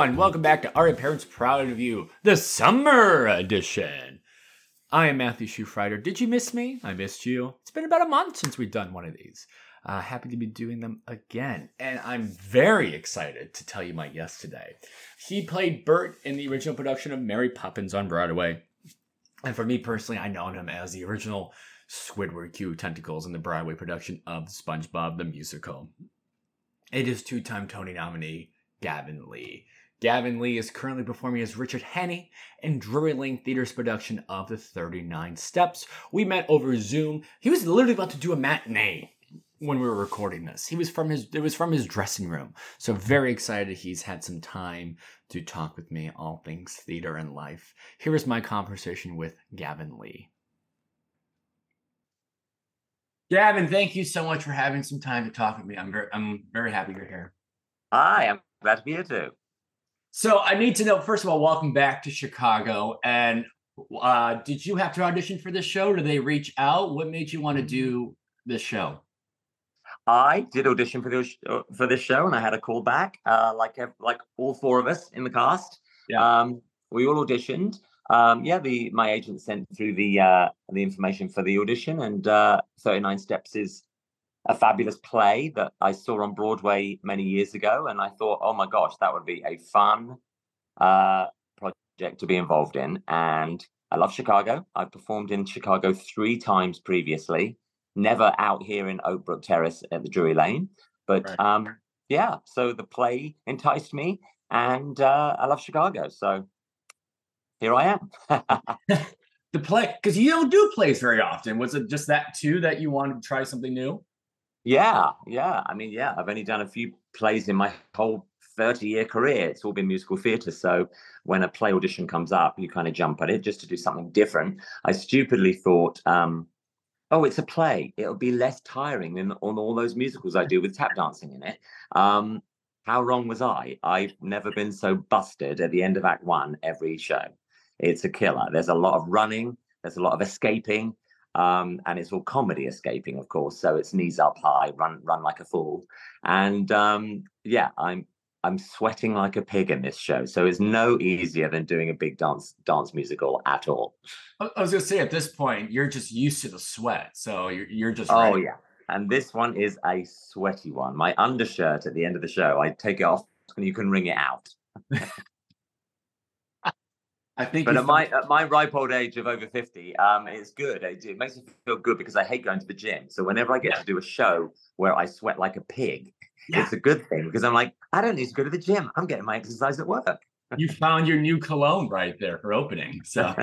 everyone. Welcome back to Our Parents Proud of You, the summer edition. I am Matthew Schufrider. Did you miss me? I missed you. It's been about a month since we've done one of these. Uh, happy to be doing them again. And I'm very excited to tell you my guest today. He played Bert in the original production of Mary Poppins on Broadway. And for me personally, I know him as the original Squidward Q Tentacles in the Broadway production of SpongeBob the Musical. It is two time Tony nominee Gavin Lee. Gavin Lee is currently performing as Richard Hannay in Drury Lane Theater's production of The 39 Steps. We met over Zoom. He was literally about to do a matinee when we were recording this. He was from his it was from his dressing room. So very excited he's had some time to talk with me all things theater and life. Here is my conversation with Gavin Lee. Gavin, thank you so much for having some time to talk with me. I'm very I'm very happy you're here. Hi, I'm glad to be here too. So I need to know first of all, welcome back to Chicago. And uh, did you have to audition for this show? Did they reach out? What made you want to do this show? I did audition for this uh, for this show, and I had a call back, uh, like like all four of us in the cast. Yeah. Um, we all auditioned. Um, yeah, the my agent sent through the uh, the information for the audition, and uh, Thirty Nine Steps is a fabulous play that I saw on Broadway many years ago, and I thought, oh my gosh, that would be a fun uh, project to be involved in. And I love Chicago. I've performed in Chicago three times previously, never out here in Oakbrook Terrace at the Drury Lane, but right. um, yeah. So the play enticed me, and uh, I love Chicago. So here I am. the play because you don't do plays very often. Was it just that too that you wanted to try something new? Yeah, yeah. I mean, yeah, I've only done a few plays in my whole 30 year career. It's all been musical theatre. So when a play audition comes up, you kind of jump at it just to do something different. I stupidly thought, um, oh, it's a play. It'll be less tiring than on all those musicals I do with tap dancing in it. Um, how wrong was I? I've never been so busted at the end of Act One every show. It's a killer. There's a lot of running, there's a lot of escaping, um, and it's all comedy escaping, of course. So it's knees up high, run run like a fool, and um, yeah, I'm I'm sweating like a pig in this show. So it's no easier than doing a big dance dance musical at all. I was gonna say at this point you're just used to the sweat, so you're you're just oh ready. yeah. And this one is a sweaty one. My undershirt at the end of the show, I take it off and you can wring it out. I think, but at my at my ripe old age of over fifty, um, it's good. It, it, makes me feel good because I hate going to the gym. So whenever I get yeah. to do a show where I sweat like a pig, yeah. it's a good thing because I'm like, I don't need to go to the gym. I'm getting my exercise at work. you found your new cologne right there for opening. So,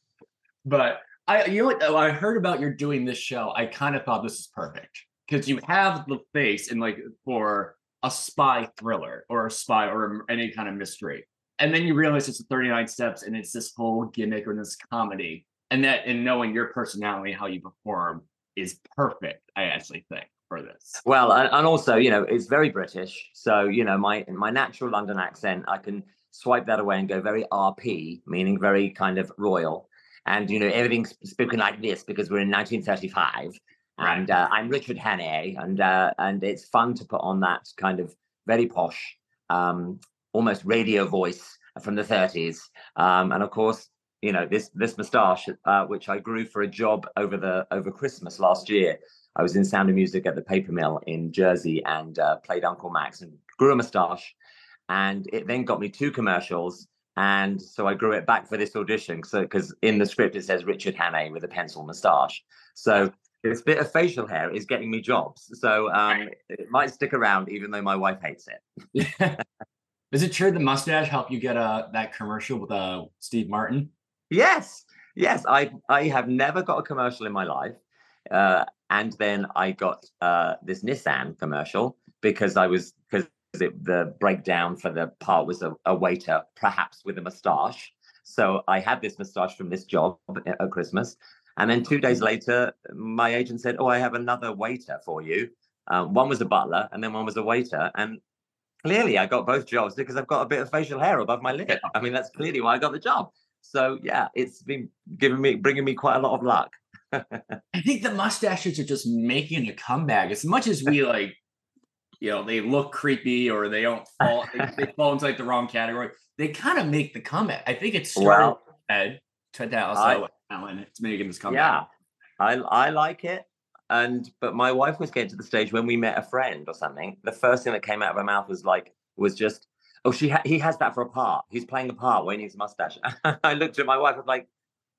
but I, you know what? I heard about you're doing this show. I kind of thought this is perfect because you have the face and like for a spy thriller or a spy or any kind of mystery and then you realize it's the 39 steps and it's this whole gimmick or this comedy and that and knowing your personality how you perform is perfect i actually think for this well and, and also you know it's very british so you know my my natural london accent i can swipe that away and go very rp meaning very kind of royal and you know everything's spoken like this because we're in 1935 right. and uh, i'm richard hannay and uh, and it's fun to put on that kind of very posh um, almost radio voice from the 30s. Um, and of course, you know this this moustache, uh, which I grew for a job over the over Christmas last year. I was in Sound of Music at the Paper Mill in Jersey and uh, played Uncle Max and grew a moustache, and it then got me two commercials. And so I grew it back for this audition. So because in the script it says Richard Hannay with a pencil moustache. So this bit of facial hair is getting me jobs. So um, it might stick around, even though my wife hates it. Is it true the mustache helped you get uh, that commercial with uh, Steve Martin? Yes, yes. I I have never got a commercial in my life, uh, and then I got uh, this Nissan commercial because I was because the breakdown for the part was a, a waiter, perhaps with a moustache. So I had this moustache from this job at Christmas, and then two days later, my agent said, "Oh, I have another waiter for you." Um, one was a butler, and then one was a waiter, and clearly I got both jobs because I've got a bit of facial hair above my lip. I mean, that's clearly why I got the job. So yeah, it's been giving me bringing me quite a lot of luck. I think the mustaches are just making a comeback. As much as we like you know they look creepy or they don't fall they, they fall into like the wrong category. They kind of make the comeback. I think it started Well, Ed oh I- Alan. It's making this comeback. yeah, I I like it. And but my wife was getting to the stage when we met a friend or something. The first thing that came out of her mouth was like was just, "Oh, she ha- he has that for a part. He's playing a part where he needs a mustache." I looked at my wife. I was like,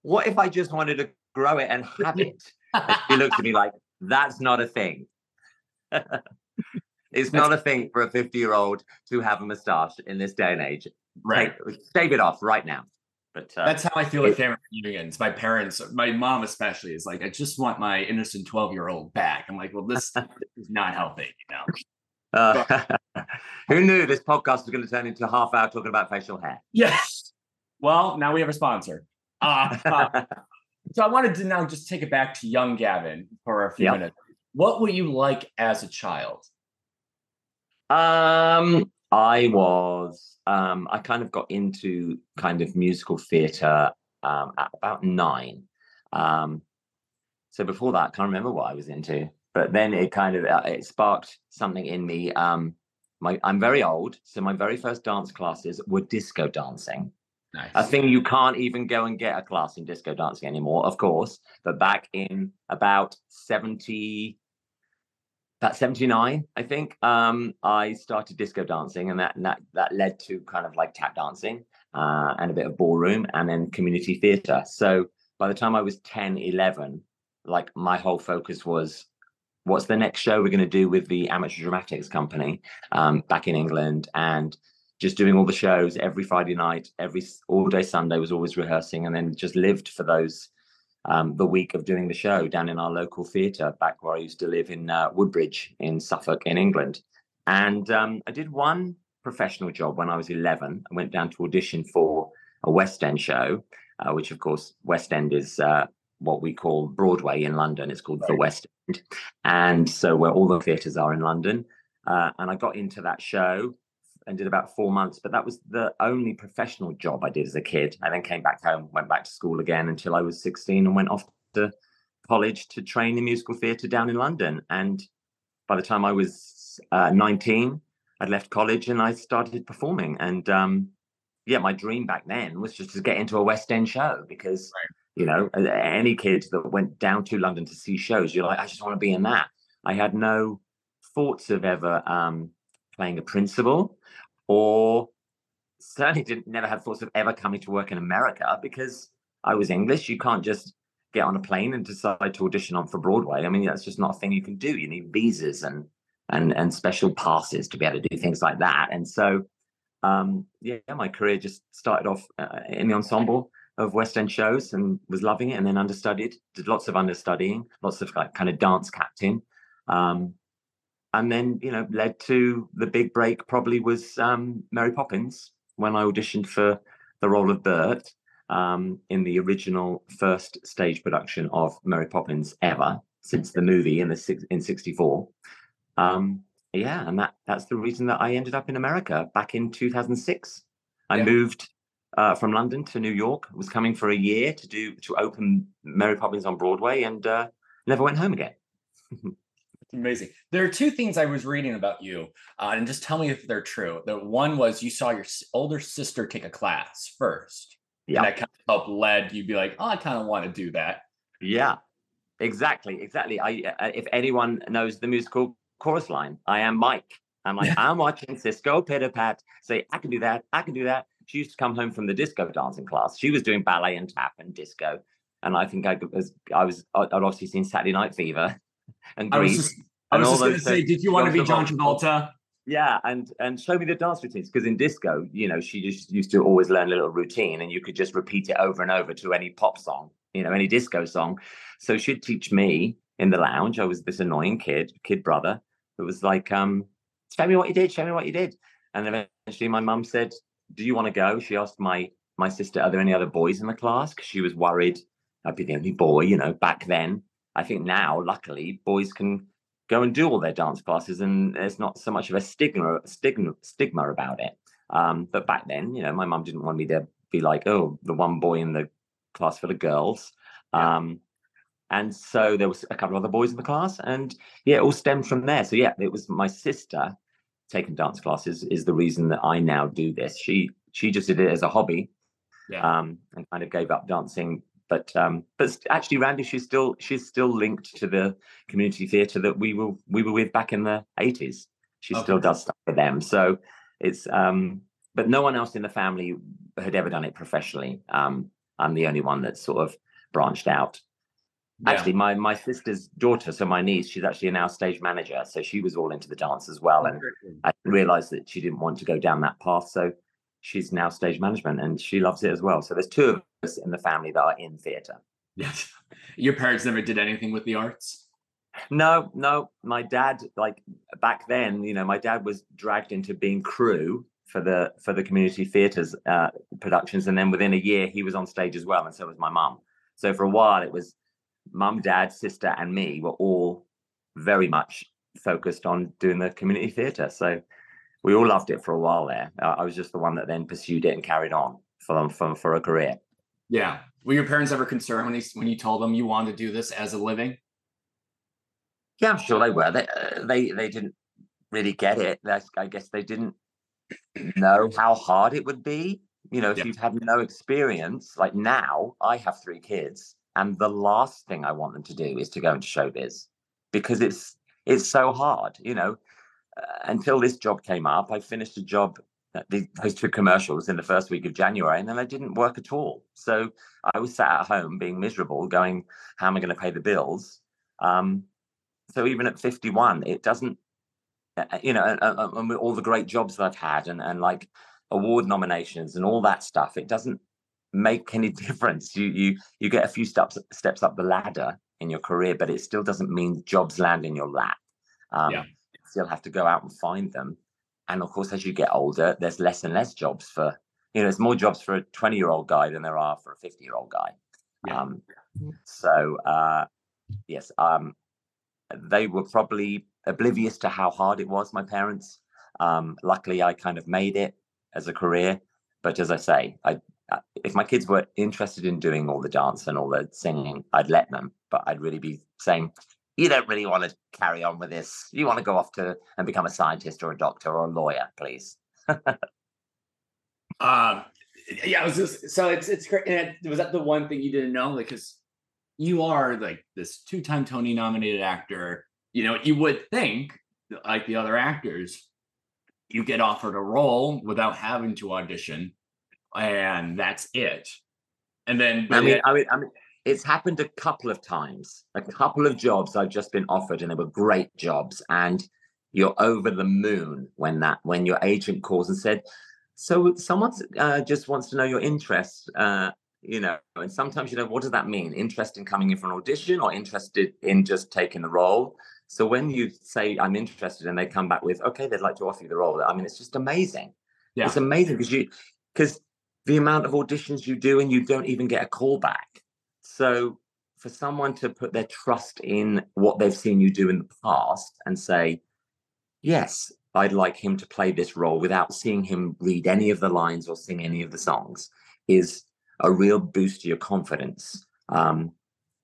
"What if I just wanted to grow it and have it?" And she looked at me like, "That's not a thing." it's not a thing for a fifty-year-old to have a mustache in this day and age. right. Take, shave it off right now. But uh, That's how I feel at family reunions. My parents, my mom especially, is like, I just want my innocent 12 year old back. I'm like, well, this is not helping, you know? Uh, who knew this podcast was going to turn into a half hour talking about facial hair? Yes. Well, now we have a sponsor. Uh, uh, so I wanted to now just take it back to young Gavin for a few Yeah. minutes. What were you like as a child? um, I was, um, I kind of got into kind of musical theatre um, at about nine. Um, so before that, I can't remember what I was into, but then it kind of uh, it sparked something in me. Um, my I'm very old, so my very first dance classes were disco dancing. Nice. a thing you can't even go and get a class in disco dancing anymore, of course. But back in about 70, about 79, I think, um, I started disco dancing and that, and that that led to kind of like tap dancing uh, and a bit of ballroom and then community theatre. So by the time I was 10, 11, like my whole focus was what's the next show we're going to do with the amateur dramatics company um, back in England and just doing all the shows every Friday night, every all day Sunday was always rehearsing, and then just lived for those um, the week of doing the show down in our local theatre back where I used to live in uh, Woodbridge in Suffolk in England. And um, I did one professional job when I was 11. I went down to audition for a West End show, uh, which of course West End is uh, what we call Broadway in London. It's called the West End, and so where all the theatres are in London. Uh, and I got into that show and did about four months. But that was the only professional job I did as a kid. I then came back home, went back to school again until I was 16 and went off to college to train in musical theatre down in London. And by the time I was uh, 19, I'd left college and I started performing. And um, yeah, my dream back then was just to get into a West End show because, you know, any kid that went down to London to see shows, you're like, I just want to be in that. I had no thoughts of ever um, playing a principal or certainly didn't never had thoughts of ever coming to work in America because I was English. You can't just get on a plane and decide to audition on for Broadway. I mean, that's just not a thing you can do. You need visas and and and special passes to be able to do things like that. And so, um, yeah, my career just started off uh, in the ensemble of West End shows and was loving it. And then understudied, did lots of understudying, lots of like kind of dance captain. Um, and then you know led to the big break probably was um, Mary Poppins when I auditioned for the role of Bert um, in the original first stage production of Mary Poppins ever since the movie in the six, in '64. Um, yeah, and that that's the reason that I ended up in America back in 2006. I Yeah. moved uh, from London to New York. Was coming for a year to do to open Mary Poppins on Broadway, and uh, never went home again. Amazing. There are two things I was reading about you, uh, and just tell me if they're true. The one was you saw your older sister take a class first. Yeah. And that kind of helped led you be like, oh, I kind of want to do that. Yeah, exactly, exactly. I uh, if anyone knows the musical chorus line, I am Mike. I'm like, I'm watching Cisco pitter pat. Say, I can do that. I can do that. She used to come home from the disco dancing class. She was doing ballet and tap and disco, and I think I was I was I'd obviously seen Saturday Night Fever and I was just, I was just going to say, did you want to be John. Travolta? Yeah, and and show me the dance routines because in disco, you know, she just used to always learn a little routine, and you could just repeat it over and over to any pop song, you know, any disco song. So she'd teach me in the lounge. I was this annoying kid, kid brother, who was like, um, "Show me what you did. Show me what you did." And eventually, my mum said, "Do you want to go?" She asked my my sister, "Are there any other boys in the class?" Because she was worried I'd be the only boy. You know, back then. I think now, luckily, boys can go and do all their dance classes and there's not so much of a stigma stigma stigma about it um but back then you know my mum didn't want me to be like oh the one boy in the class full of girls Yeah. um and so there was a couple of other boys in the class, and yeah, it all stemmed from there. So yeah, it was my sister taking dance classes is the reason that I now do this. She she just did it as a hobby, Yeah. um, and kind of gave up dancing. But um, but actually, Randy, she's still she's still linked to the community theatre that we were we were with back in the eighties. She still does stuff for them. So it's um, but no one else in the family had ever done it professionally. Um, I'm the only one that's sort of branched out. Yeah. Actually, my my sister's daughter, so my niece, she's actually now stage manager. So she was all into the dance as well, and I realized that she didn't want to go down that path. So she's now stage management and she loves it as well. So there's two of in the family that are in theatre. Yes. Your parents never did anything with the arts? No, no, my dad, like back then, you know, my dad was dragged into being crew for the for the community theatres uh, productions, and then within a year he was on stage as well, and so was my mum. So for a while it was mum, dad, sister, and me were all very much focused on doing the community theatre. So we all loved it for a while there. I was just the one that then pursued it and carried on for for, for a career. Yeah. Were your parents ever concerned when, they, when you told them you wanted to do this as a living? Yeah, I'm sure they were. They uh, they they didn't really get it. I guess they didn't know how hard it would be. You know, if Yeah. you've had no experience, like now, I have three kids, and the last thing I want them to do is to go into showbiz because it's it's so hard. You know, uh, until this job came up, I finished a job. The- Those two commercials in the first week of January, and then I didn't work at all. So I was sat at home being miserable, going, "How am I going to pay the bills?" Um, so even at 51 it doesn't uh, uh, you know and, and- all the great jobs that i've had and, and like award nominations and all that stuff it doesn't make any difference you you you get a few steps steps up the ladder in your career but it still doesn't mean jobs land in your lap um, Yeah. you still have to go out and find them and of course as you get older there's less and less jobs for you know there's more jobs for a 20 year old guy than there are for a 50 year old guy. Yeah. um, so uh, yes um, they were probably oblivious to how hard it was my parents. Um luckily i kind of made it as a career but as i say i uh, if my kids were interested in doing all the dance and all the singing i'd let them but i'd really be saying you don't really want to carry on with this you want to go off to and become a scientist or a doctor or a lawyer please Um, yeah, it was just, so it's it's great. And it- was that the one thing you didn't know? Like, because you are like this two-time Tony nominated actor. You know, you would think like the other actors, you get offered a role without having to audition, and that's it. And then, I mean, I mean, I mean, it's happened a couple of times. A couple of jobs I've just been offered, and they were great jobs. And you're over the moon when that when your agent calls and said, "So someone uh, just wants to know your interest." Uh, you know, and sometimes you know what does that mean? Interest in coming in for an audition, or interested in just taking the role? So when you say I'm interested, and they come back with, "Okay, they'd like to offer you the role," I mean, it's just amazing. Yeah. It's amazing because you because the amount of auditions you do and you don't even get a call back. So for someone to put their trust in what they've seen you do in the past and say, yes, I'd like him to play this role without seeing him read any of the lines or sing any of the songs is a real boost to your confidence. Um,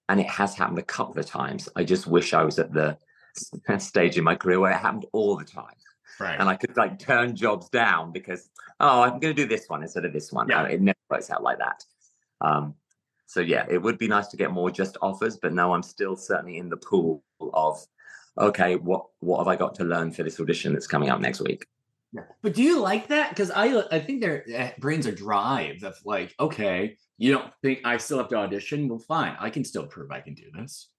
and it has happened a couple of times. I just wish I was at the stage in my career where it happened all the time right. and I could like turn jobs down because oh I'm going to do this one instead of this one. Yeah. Uh, It never works out like that. Um, so yeah, it would be nice to get more just offers, but no, I'm still certainly in the pool of okay, what what have I got to learn for this audition that's coming up next week? Yeah. But do you like that? Because I I think their eh, brains are drive of like, okay, you don't think I still have to audition? Well, fine, I can still prove I can do this.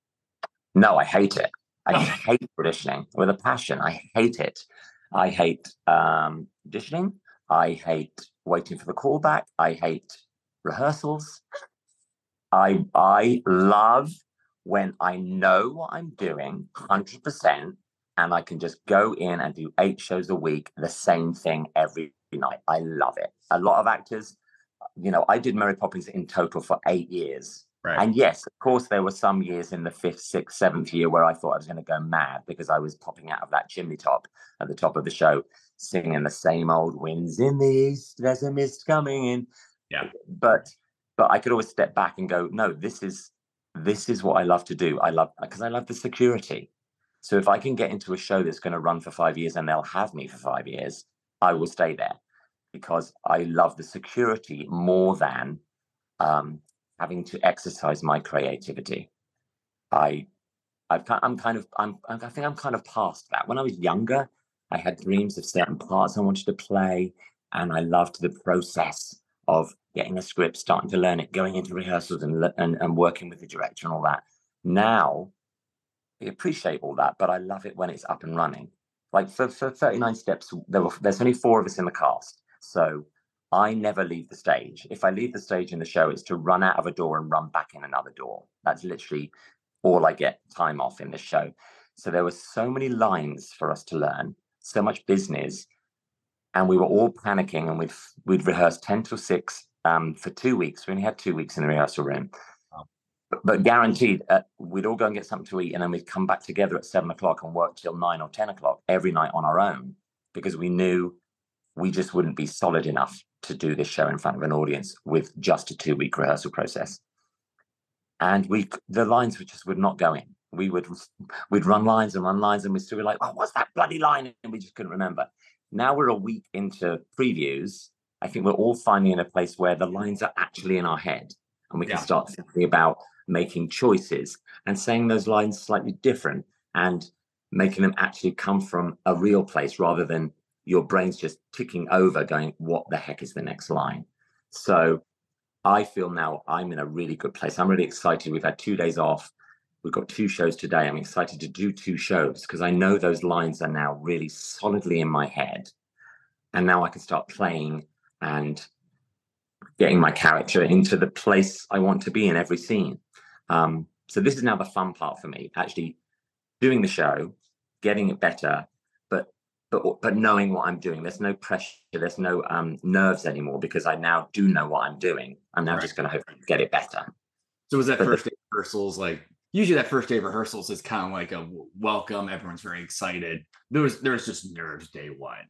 No, I hate it. I Oh. hate auditioning with a passion. I hate it. I hate um, auditioning. I hate waiting for the callback. I hate rehearsals. I I love when I know what I'm doing 100% and I can just go in and do eight shows a week, the same thing every night. I love it. A lot of actors, you know, I did Mary Poppins in total for eight years. Right. And yes, of course, there were some years in the fifth, sixth, seventh year where I thought I was going to go mad because I was popping out of that chimney top at the top of the show, singing the same old winds in the east, there's a mist coming in. Yeah. But but I could always step back and go, no, this is this is what I love to do. I love because I love the security. So if I can get into a show that's going to run for five years and they'll have me for five years, I will stay there because I love the security more than um, having to exercise my creativity. I, I've, I'm kind of, I'm, I think I'm kind of past that. When I was younger, I had dreams of certain parts I wanted to play, and I loved the process of getting a script, starting to learn it, going into rehearsals, and and, and working with the director and all that. Now, I appreciate all that, but I love it when it's up and running. Like for, for 39 steps, there were there's only four of us in the cast. So I never leave the stage. If I leave the stage in the show, it's to run out of a door and run back in another door. That's literally all I get time off in this show. So there were so many lines for us to learn, so much business, and we were all panicking. And we'd we'd rehearsed ten to six um, for two weeks. We only had two weeks in the rehearsal room, but, but guaranteed uh, we'd all go and get something to eat, and then we'd come back together at seven o'clock and work till nine or ten o'clock every night on our own because we knew we just wouldn't be solid enough to do this show in front of an audience with just a two week rehearsal process. And we, the lines just would not go in. We would, we'd run lines and run lines, and we'd still be like, "Oh, what's that bloody line?" And we just couldn't remember. Now we're a week into previews. I think we're all finally in a place where the lines are actually in our head, and we can yeah. start thinking about making choices and saying those lines slightly different and making them actually come from a real place rather than your brain's just ticking over going what the heck is the next line? So i feel now i'm in a really good place. I'm really excited. We've had two days off. We've got two shows today. I'm excited to do two shows because i know those lines are now really solidly in my head. And now i can start playing and getting my character into the place i want to be in every scene um, so this is now the fun part for me actually doing the show getting it better but but but knowing what I'm doing. There's no pressure. There's no um, nerves anymore because I now do know what I'm doing. I'm now right. just going to hopefully get it better. So was that but first the, day rehearsals like? Usually that first day of rehearsals is kind of like a welcome. Everyone's very excited. There was there was just nerves day one,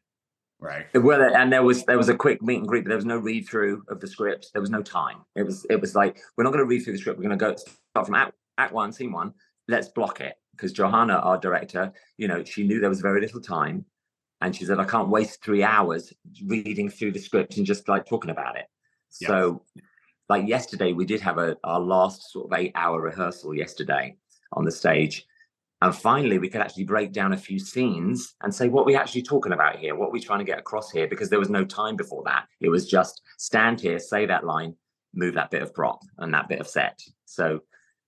right? Well, and there was there was a quick meet and greet, but there was no read through of the script. There was no time. It was it was like we're not going to read through the script. We're going to go start from act, act one, scene one. Let's block it because Johanna, our director, you know, she knew there was very little time and she said, I can't waste three hours reading through the script and just like talking about it. Yes. So, like yesterday, we did have a our last sort of eight hour rehearsal yesterday on the stage. And finally, we could actually break down a few scenes and say what we're actually talking about here, what we're trying to get across here, because there was no time before that. It was just stand here, say that line, move that bit of prop and that bit of set. So,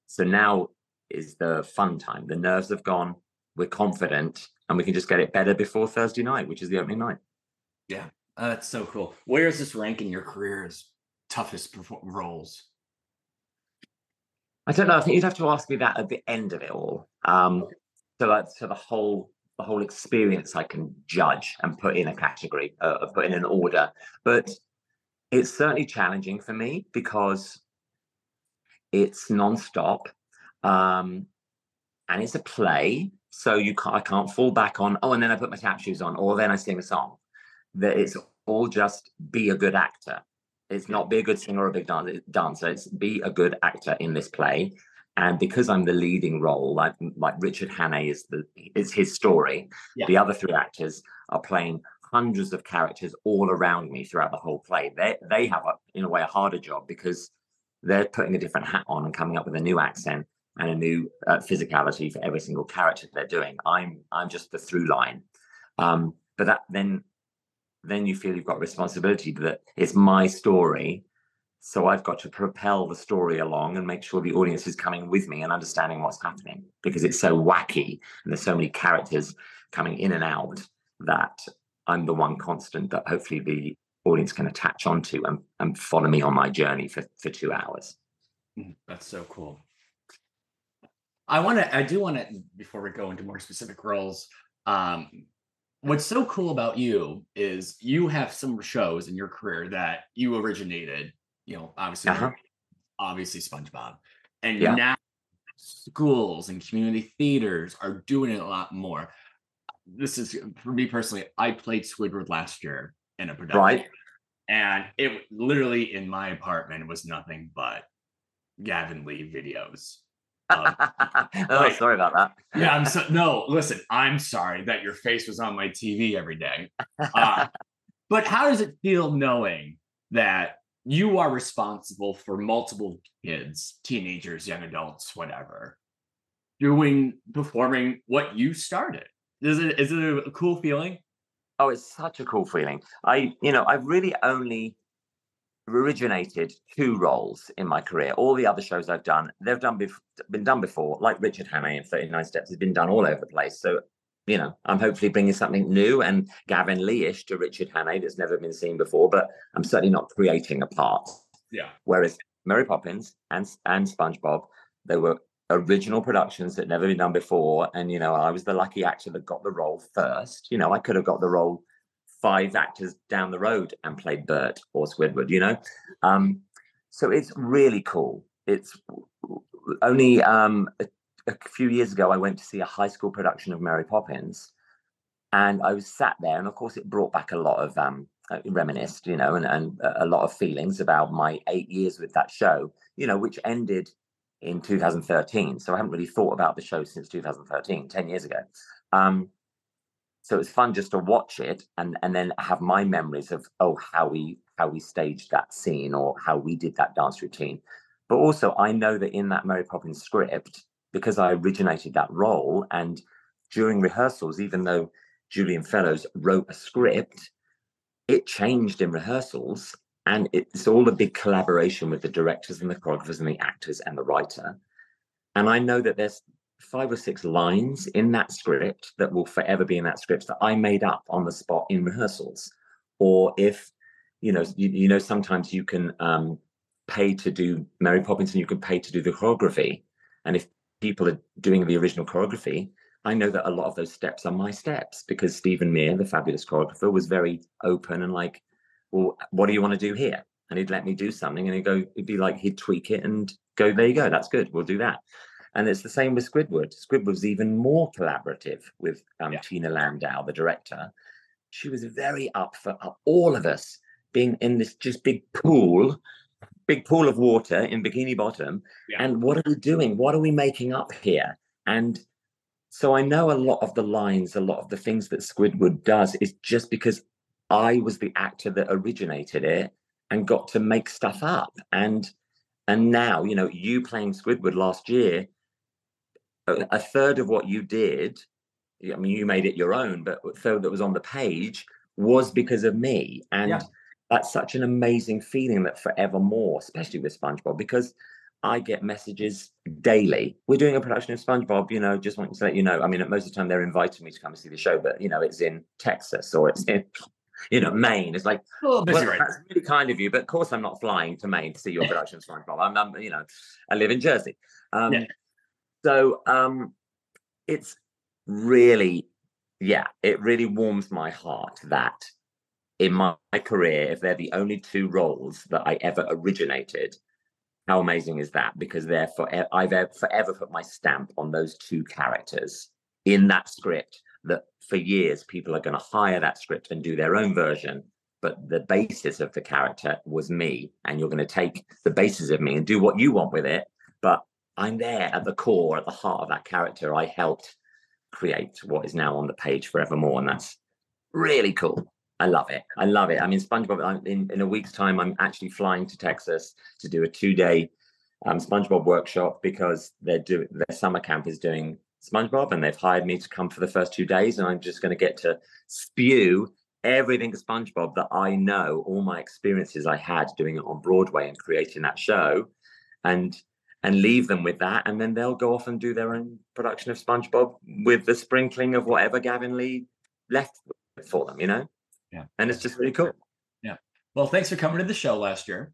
so now is the fun time. The nerves have gone. We're confident and we can just get it better before Thursday night, which is the opening night. Yeah, uh, that's so cool. Where is this rank in your career's toughest roles? I don't know. I think you'd have to ask me that at the end of it all. Um, so, like, so the whole the whole experience I can judge and put in a category, uh, put in an order. But it's certainly challenging for me because it's nonstop, um, and it's a play, so you can't, I can't fall back on, oh, and then I put my tap shoes on, or then I sing a song. That it's all just be a good actor. It's not be a good singer or a big dancer. It's be a good actor in this play. And because I'm the leading role, like like Richard Hannay is the it's his story. Yeah. The other three actors are playing hundreds of characters all around me throughout the whole play. They they have a, in a way a harder job because they're putting a different hat on and coming up with a new accent and a new uh, physicality for every single character they're doing. I'm I'm just the through line, um, but that then then you feel you've got responsibility that it's my story, so I've got to propel the story along and make sure the audience is coming with me and understanding what's happening because it's so wacky and there's so many characters coming in and out that I'm the one constant that hopefully the audience can attach onto and, and follow me on my journey for, for two hours. Mm, that's so cool. I want to, I do want to, before we go into more specific roles, um, what's so cool about you is you have some shows in your career that you originated, you know, obviously, uh-huh. obviously SpongeBob. And yeah. now schools and community theaters are doing it a lot more. This is for me personally, I played Squidward last year in a production. Right. And it literally in my apartment was nothing but Gavin Lee videos Uh, oh, Right. sorry about that. yeah, I'm so no. Listen, I'm sorry that your face was on my TV every day. Uh, but how does it feel knowing that you are responsible for multiple kids, teenagers, young adults, whatever, doing performing what you started? Is it is it a cool feeling? Oh, it's such a cool feeling. I, you know, I've really only originated two roles in my career. All the other shows I've done, they've done bef- been done before. Like Richard Hannay in 39 Steps has been done all over the place. So, you know, I'm hopefully bringing something new and Gavin Lee-ish to Richard Hannay that's never been seen before. But I'm certainly not creating a part. Yeah. Whereas Mary Poppins and and SpongeBob, they were original productions that never been done before. And you know, I was the lucky actor that got the role first. You know, I could have got the role five actors down the road and played Bert or Squidward. You know, um, so it's really cool. It's only um, a, few years ago I went to see a high school production of Mary Poppins, and I was sat there, and of course it brought back a lot of um, uh, reminisced, you know, and, and a a lot of feelings about my eight years with that show, you know, which ended in 2013. So I haven't really thought about the show since 2013, 10 years ago. Um, so it was fun just to watch it and and then have my memories of oh how we how we staged that scene or how we did that dance routine. But also I know that in that Mary Poppins script, because I originated that role and during rehearsals, even though Julian Fellowes wrote a script, it changed in rehearsals and it's all a big collaboration with the directors and the choreographers and the actors and the writer. And i know that there's five or six lines in that script that will forever be in that script that i made up on the spot in rehearsals. Or if you know you, you know sometimes you can um pay to do mary poppins and you can pay to do the choreography. And if people are doing the original choreography I know that a lot of those steps are my steps because Stephen Mear, the fabulous choreographer, was very open and like, well, what do you want to do here? And he'd let me do something and he'd go, it'd be like he'd tweak it and go, there you go, that's good, we'll do that. And it's the same with Squidward. Squidward was even more collaborative with um, Yeah. Tina Landau, the director. She was very up for all of us being in this just big pool, big pool of water in Bikini Bottom. Yeah. And what are we doing? What are we making up here? And so I know a lot of the lines, a lot of the things that Squidward does is just because I was the actor that originated it and got to make stuff up. And and now, you know, you playing Squidward last year, a, a third of what you did, I mean, you made it your own, but a third that was on the page was because of me. And Yeah. That's such an amazing feeling that forevermore, especially with SpongeBob, because I get messages daily. We're doing a production of SpongeBob, you know, just wanting to let you know. I mean, most of the time they're inviting me to come and see the show, but you know, it's in Texas or it's in, you know, Maine. It's like, A little busy well, right that's really kind of you, but of course I'm not flying to Maine to see your production of SpongeBob. I'm, I'm you know, I live in Jersey. Um, Yeah. So um, it's really, yeah, it really warms my heart that in my, my career, if they're the only two roles that I ever originated, how amazing is that? Because they're for I've ev- forever put my stamp on those two characters in that script. That for years people are going to hire that script and do their own version, but the basis of the character was me, and you're going to take the basis of me and do what you want with it. But I'm there at the core, at the heart of that character. I helped create what is now on the page forevermore, and that's really cool. I love it. I love it. I mean, SpongeBob. I'm, in in a week's time, I'm actually flying to Texas to do a two day um, SpongeBob workshop because they're doing their summer camp is doing SpongeBob, and they've hired me to come for the first two days, and I'm just going to get to spew everything SpongeBob that I know, all my experiences I had doing it on Broadway and creating that show, and and leave them with that, and then they'll go off and do their own production of SpongeBob with the sprinkling of whatever Gavin Lee left for them, you know. Yeah. and it's just really cool. Yeah well, thanks for coming to the show last year.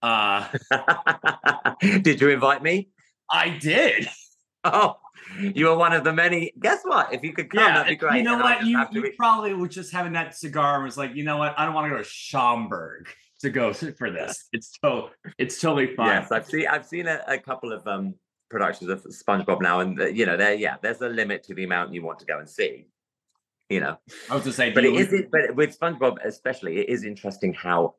Uh Did you invite me? I did. Oh, you were one of the many. Guess what? If you could come, that'd be great. You know And what? You, you probably was just having that cigar and was like, you know what? I don't want to go to Schaumburg to go for this. It's so it's totally fine. Yes, I've seen. I've seen a, a couple of um productions of SpongeBob now, and uh, you know, there, yeah, there's a limit to the amount you want to go and see. You know, I was to say, but do it. But with SpongeBob, especially, it is interesting how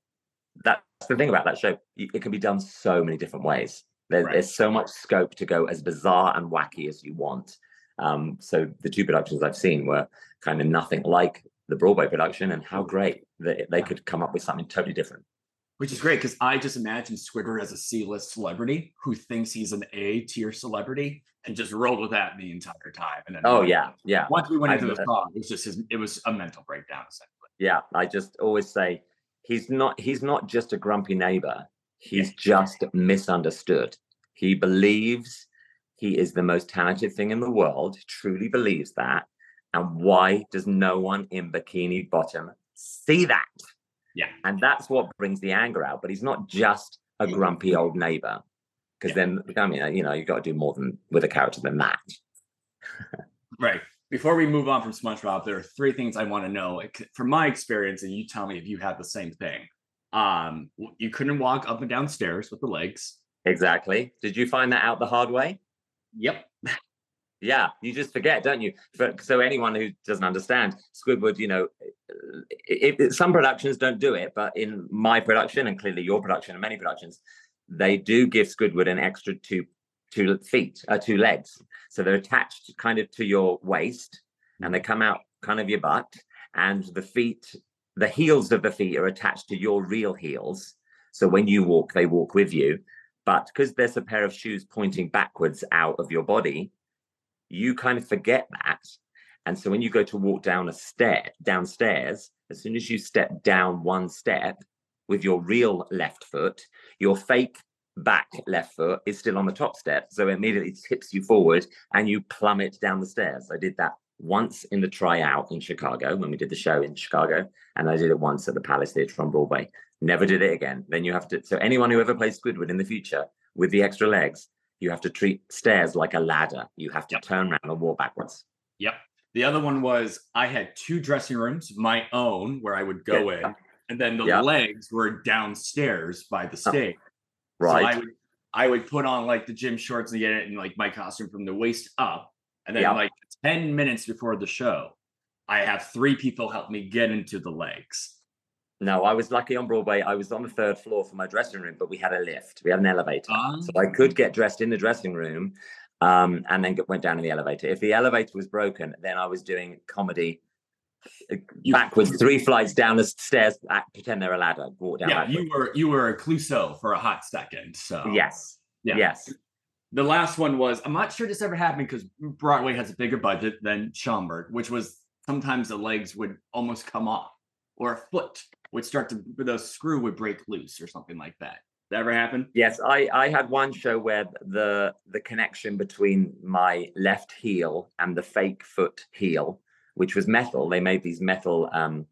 that's the thing about that show. It can be done so many different ways. There, Right. There's so much scope to go as bizarre and wacky as you want. Um, so the two productions I've seen were kind of nothing like the Broadway production, and how great that they could come up with something totally different. Which is great because I just imagine Squidward as a C-list celebrity who thinks he's an A-tier celebrity and just rolled with that the entire time. And then Oh yeah, yeah. once we went into the song, it was just his. It was a mental breakdown essentially. yeah i just always say he's not he's not just a grumpy neighbor he's just misunderstood he believes he is the most talented thing in the world truly believes that and why does no one in bikini bottom see that Yeah. and that's what brings the anger out but he's not just a grumpy old neighbor because Yeah. then i mean you know you've got to do more than with a character than that Right. Before we move on from SpongeBob, there are three things I want to know from my experience, and you tell me if you had the same thing. Um, you couldn't walk up and down stairs with the legs. exactly did you find that out the hard way Yep. Yeah, you just forget, don't you? For, so anyone who doesn't understand, Squidward, you know, it, it, some productions don't do it, but in my production and clearly your production and many productions, they do give Squidward an extra two two feet, uh, two legs. So they're attached kind of to your waist, and they come out kind of your butt, and the feet, the heels of the feet are attached to your real heels. So when you walk, they walk with you. But because there's a pair of shoes pointing backwards out of your body, you kind of forget that. And so when you go to walk down a stair downstairs, as soon as you step down one step with your real left foot, your fake back left foot is still on the top step. So it immediately tips you forward and you plummet down the stairs. I did that once in the tryout in Chicago when we did the show in Chicago, and I did it once at the Palace Theatre on Broadway. Never did it again. Then you have to. So anyone who ever plays Squidward in the future with the extra legs, you have to treat stairs like a ladder. You have to Yep. turn around and walk backwards. Yep. The other one was I had two dressing rooms, my own, where I would go Yeah. in, and then the Yeah. legs were downstairs by the oh, stage. Right. So I would I would put on like the gym shorts and get it in like my costume from the waist up. And then Yeah. like 10 minutes before the show, I have three people help me get into the legs. No, I was lucky on Broadway. I was on the third floor for my dressing room, but we had a lift. We had an elevator. Ah. So I could get dressed in the dressing room um, and then get, went down in the elevator. If the elevator was broken, then I was doing comedy uh, You- backwards, three flights down the stairs, pretend they're a ladder, walk down yeah, backwards. you were you were a Clouseau for a hot second. So Yes. yeah. Yes. The last one was I'm not sure this ever happened because Broadway has a bigger budget than Schaumburg, which was sometimes the legs would almost come off or a foot would start to the screw would break loose or something like that. That ever happen? Yes, I, I had one show where the the connection between my left heel and the fake foot heel, which was metal, they made these metal um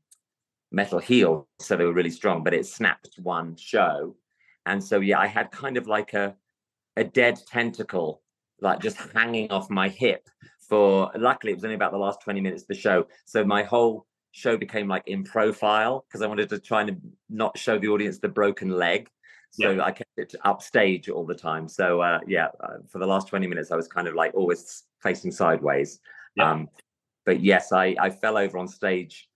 metal heels, so they were really strong, but it snapped one show. And so yeah, I had kind of like a a dead tentacle, like just hanging off my hip for luckily it was only about the last 20 minutes of the show. So my whole show became like in profile because I wanted to try and not show the audience the broken leg. So I kept it upstage all the time. So uh, yeah, uh, for the last 20 minutes, I was kind of like always facing sideways. Yeah. Um, but yes, I, I fell over on stage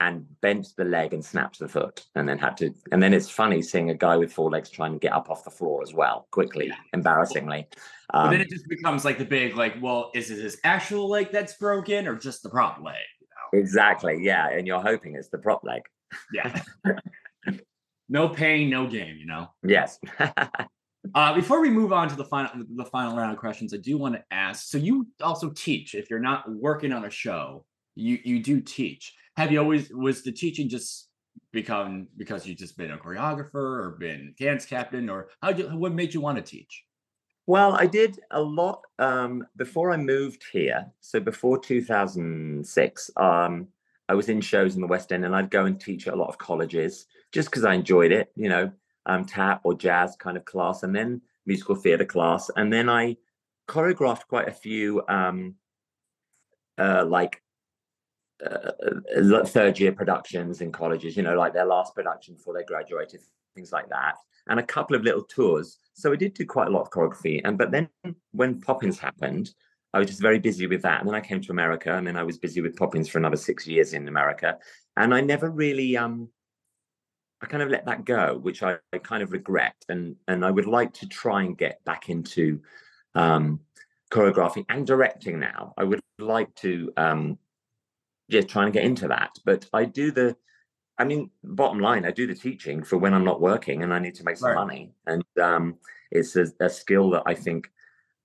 and bent the leg and snapped the foot and then had to and then it's funny seeing a guy with four legs trying to get up off the floor as well quickly Yeah. embarrassingly But um, then it just becomes like the big like, well, is it his actual leg that's broken or just the prop leg? Exactly yeah and you're hoping it's the prop leg Yeah. no pain, no gain, you know. yes Uh, before we move on to the final the final round of questions, I do want to ask. So you also teach. If you're not working on a show, you you do teach. Have you always was the teaching just become because you've just been a choreographer or been dance captain or how you what made you want to teach? Well, I did a lot um, before I moved here. So before 2006, um, I was in shows in the West End, and I'd go and teach at a lot of colleges just because I enjoyed it, you know, um, tap or jazz kind of class, and then musical theatre class, and then I choreographed quite a few um, uh, like uh, uh, third year productions in colleges, you know, like their last production before they graduated, things like that, and a couple of little tours. So I did do quite a lot of choreography. And but then when Poppins happened, I was just very busy with that. And then I came to America, and then I was busy with Poppins for another six years in America. And I never really um I kind of let that go, which I, I kind of regret, and and I would like to try and get back into um, choreographing and directing now. I would like to um, just try and get into that, but I do the. I mean, bottom line, I do the teaching for when I'm not working and I need to make some Right. money, and um, it's a, a skill that I think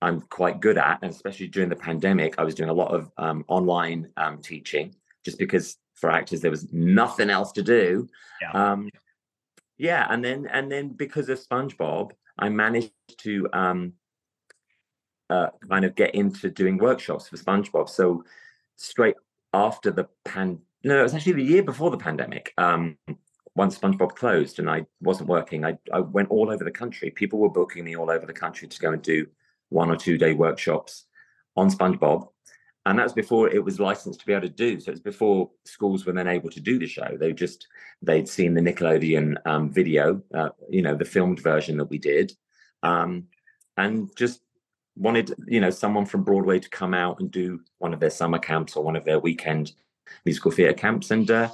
I'm quite good at, and especially during the pandemic, I was doing a lot of um, online um, teaching just because for actors there was nothing else to do. Yeah. Um, yeah, and then and then because of SpongeBob, I managed to um, uh, kind of get into doing workshops for SpongeBob. So straight after the pan, no, it was actually the year before the pandemic. Um, once SpongeBob closed and I wasn't working, I, I went all over the country. People were booking me all over the country to go and do one or two day workshops on SpongeBob. And that was before it was licensed to be able to do. So it's before schools were then able to do the show. They just they'd seen the Nickelodeon um, video, uh, you know, the filmed version that we did, um, and just wanted you know someone from Broadway to come out and do one of their summer camps or one of their weekend musical theatre camps. And uh,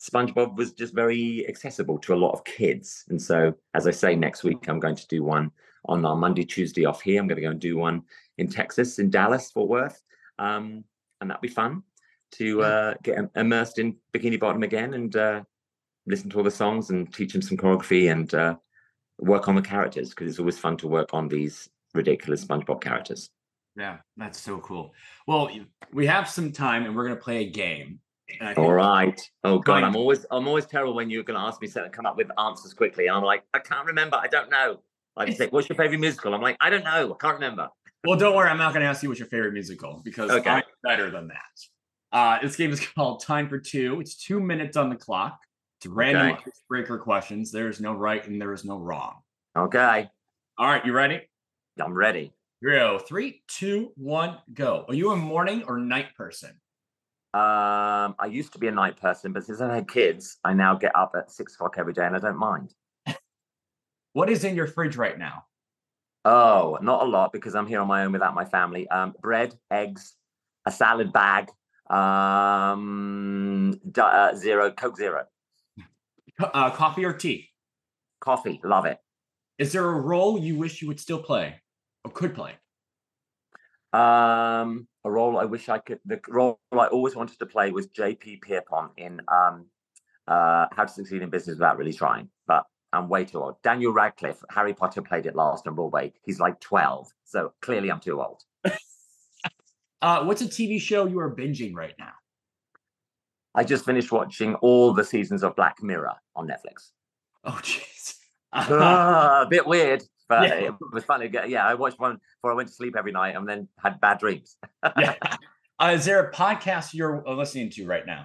SpongeBob was just very accessible to a lot of kids. And so, as I say, next week I'm going to do one on our Monday, Tuesday off here. I'm going to go and do one in Texas, in Dallas, Fort Worth, um, and that'll be fun to uh, get immersed in Bikini Bottom again and uh, listen to all the songs and teach them some choreography and uh, work on the characters because it's always fun to work on these ridiculous SpongeBob characters. Yeah, that's so cool. Well, we have some time and we're gonna play a game. I All right. Oh God, Going- I'm always I'm always terrible when you're going to ask me something, come up with answers quickly, and I'm like, I can't remember. I don't know. Like you say, what's your favorite musical? I'm like, I don't know. I can't remember. Well, don't worry, I'm not gonna ask you what's your favorite musical because Okay. I'm better than that. Uh, this game is called Time for Two. It's two minutes on the clock. It's random Okay. icebreaker questions. There is no right and there is no wrong. Okay, All right, you ready? I'm ready. Here we go. Three, two, one, go. Are you a morning or night person? Um, I used to be a night person, but since I've had kids, I now get up at six o'clock every day, and I don't mind. What is in your fridge right now? Oh, not a lot because I'm here on my own without my family. Um, bread, eggs, a salad bag, um, uh, zero Coke Zero, Uh, coffee or tea? coffee. Love it. Is there a role you wish you would still play or could play? Um, a role I wish I could. The role I always wanted to play was J.P. Pierrepont in um, uh, How to Succeed in Business Without Really Trying, but I'm way too old. Daniel Radcliffe, Harry Potter played it last on Broadway. He's like 12, so clearly I'm too old. Uh, what's a TV show you are binging right now? I just finished watching all the seasons of Black Mirror on Netflix. Oh, jeez. Ah, a bit weird, but Yeah. it was funny. Yeah, I watched one before I went to sleep every night and then had bad dreams. yeah. Uh, is there a podcast you're uh, listening to right now?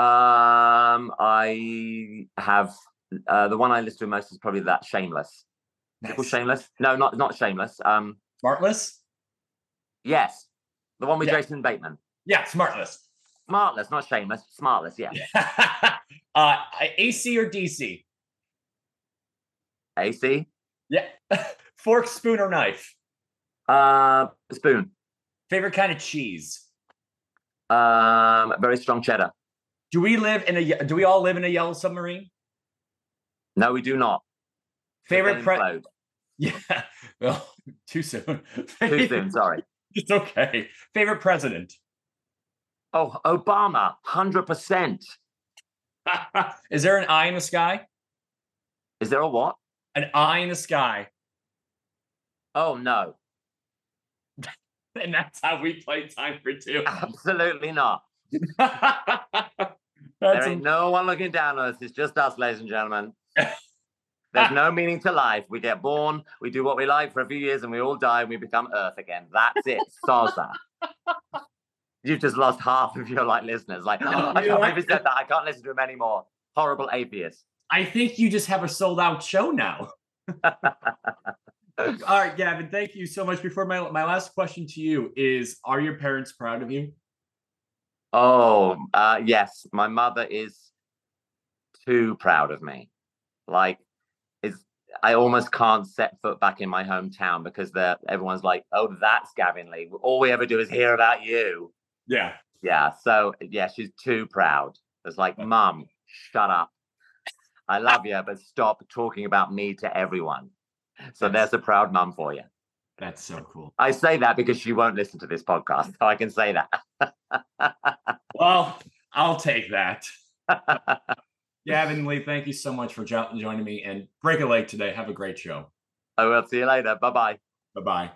Um, I have uh, the one I listen to most is probably that Shameless. Nice. Shameless? No, not not Shameless. Um, Smartless? yes, the one with Yeah. Jason Bateman. Yeah, Smartless. Smartless, not Shameless. Smartless, yeah. uh, AC or DC? AC. Yeah. Fork, spoon, or knife? Uh, spoon. Favorite kind of cheese? Um, very strong cheddar. Do we live in a? Do we all live in a yellow submarine? No, we do not. Favorite pre? Yeah. Well, too soon. Too soon. Sorry. It's okay. Favorite president? Oh, Obama, hundred percent. Is there an eye in the sky? Is there a what? An eye in the sky, Oh no, and that's how we play time for two. absolutely not. there ain't no one looking down on us. It's just us, ladies and gentlemen. There's no meaning to life. We get born, we do what we like for a few years, and we all die and we become Earth again. That's it. Salsa. You've just lost half of your like listeners. Like, No, I can't believe he said that. I can't listen to him anymore. Horrible atheist. I think you just have a sold out show now. All right, Gavin, thank you so much. Before my my last question to you is are your parents proud of you? Oh, uh, yes. My mother is too proud of me. Like, is I almost can't set foot back in my hometown because they're everyone's like, "Oh, that's Gavin Lee. All we ever do is hear about you." Yeah. Yeah. So yeah, she's too proud. It's like, "Mum, shut up." I love you, but stop talking about me to everyone. So That's- there's a proud mum for you. That's so cool. I say that because she won't listen to this podcast, so I can say that. Well, I'll take that. Gavin Lee, thank you so much for joining me and break a leg today. Have a great show. I will see you later. Bye bye. Bye bye.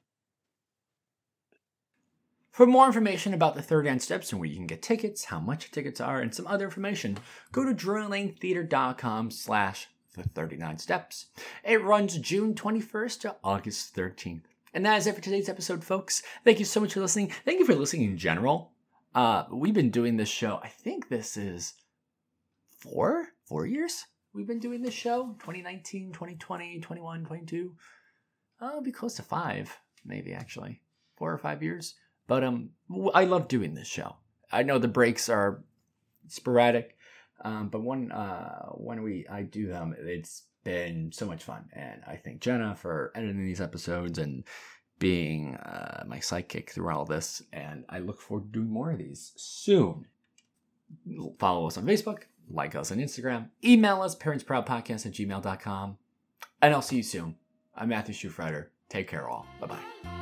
For more information about the 39 Steps and where you can get tickets, how much tickets are, and some other information, go to drillingtheater.com slash the 39 Steps. It runs June 21st to August 13th. And that is it for today's episode, folks. Thank you so much for listening. Thank you for listening in general. Uh, we've been doing this show, I think this is four, four years we've been doing this show 2019, 2020, 21, 22. Uh, it'll be close to five, maybe actually. Four or five years. But um, I love doing this show. I know the breaks are sporadic, um, but when uh, when we I do them, it's been so much fun, and I thank Jenna for editing these episodes and being uh, my sidekick through all this. And I look forward to doing more of these soon. Follow us on Facebook, like us on Instagram, email us parentsproudpodcast at gmail.com, and I'll see you soon. I'm Matthew Schufrider. Take care, all. Bye bye.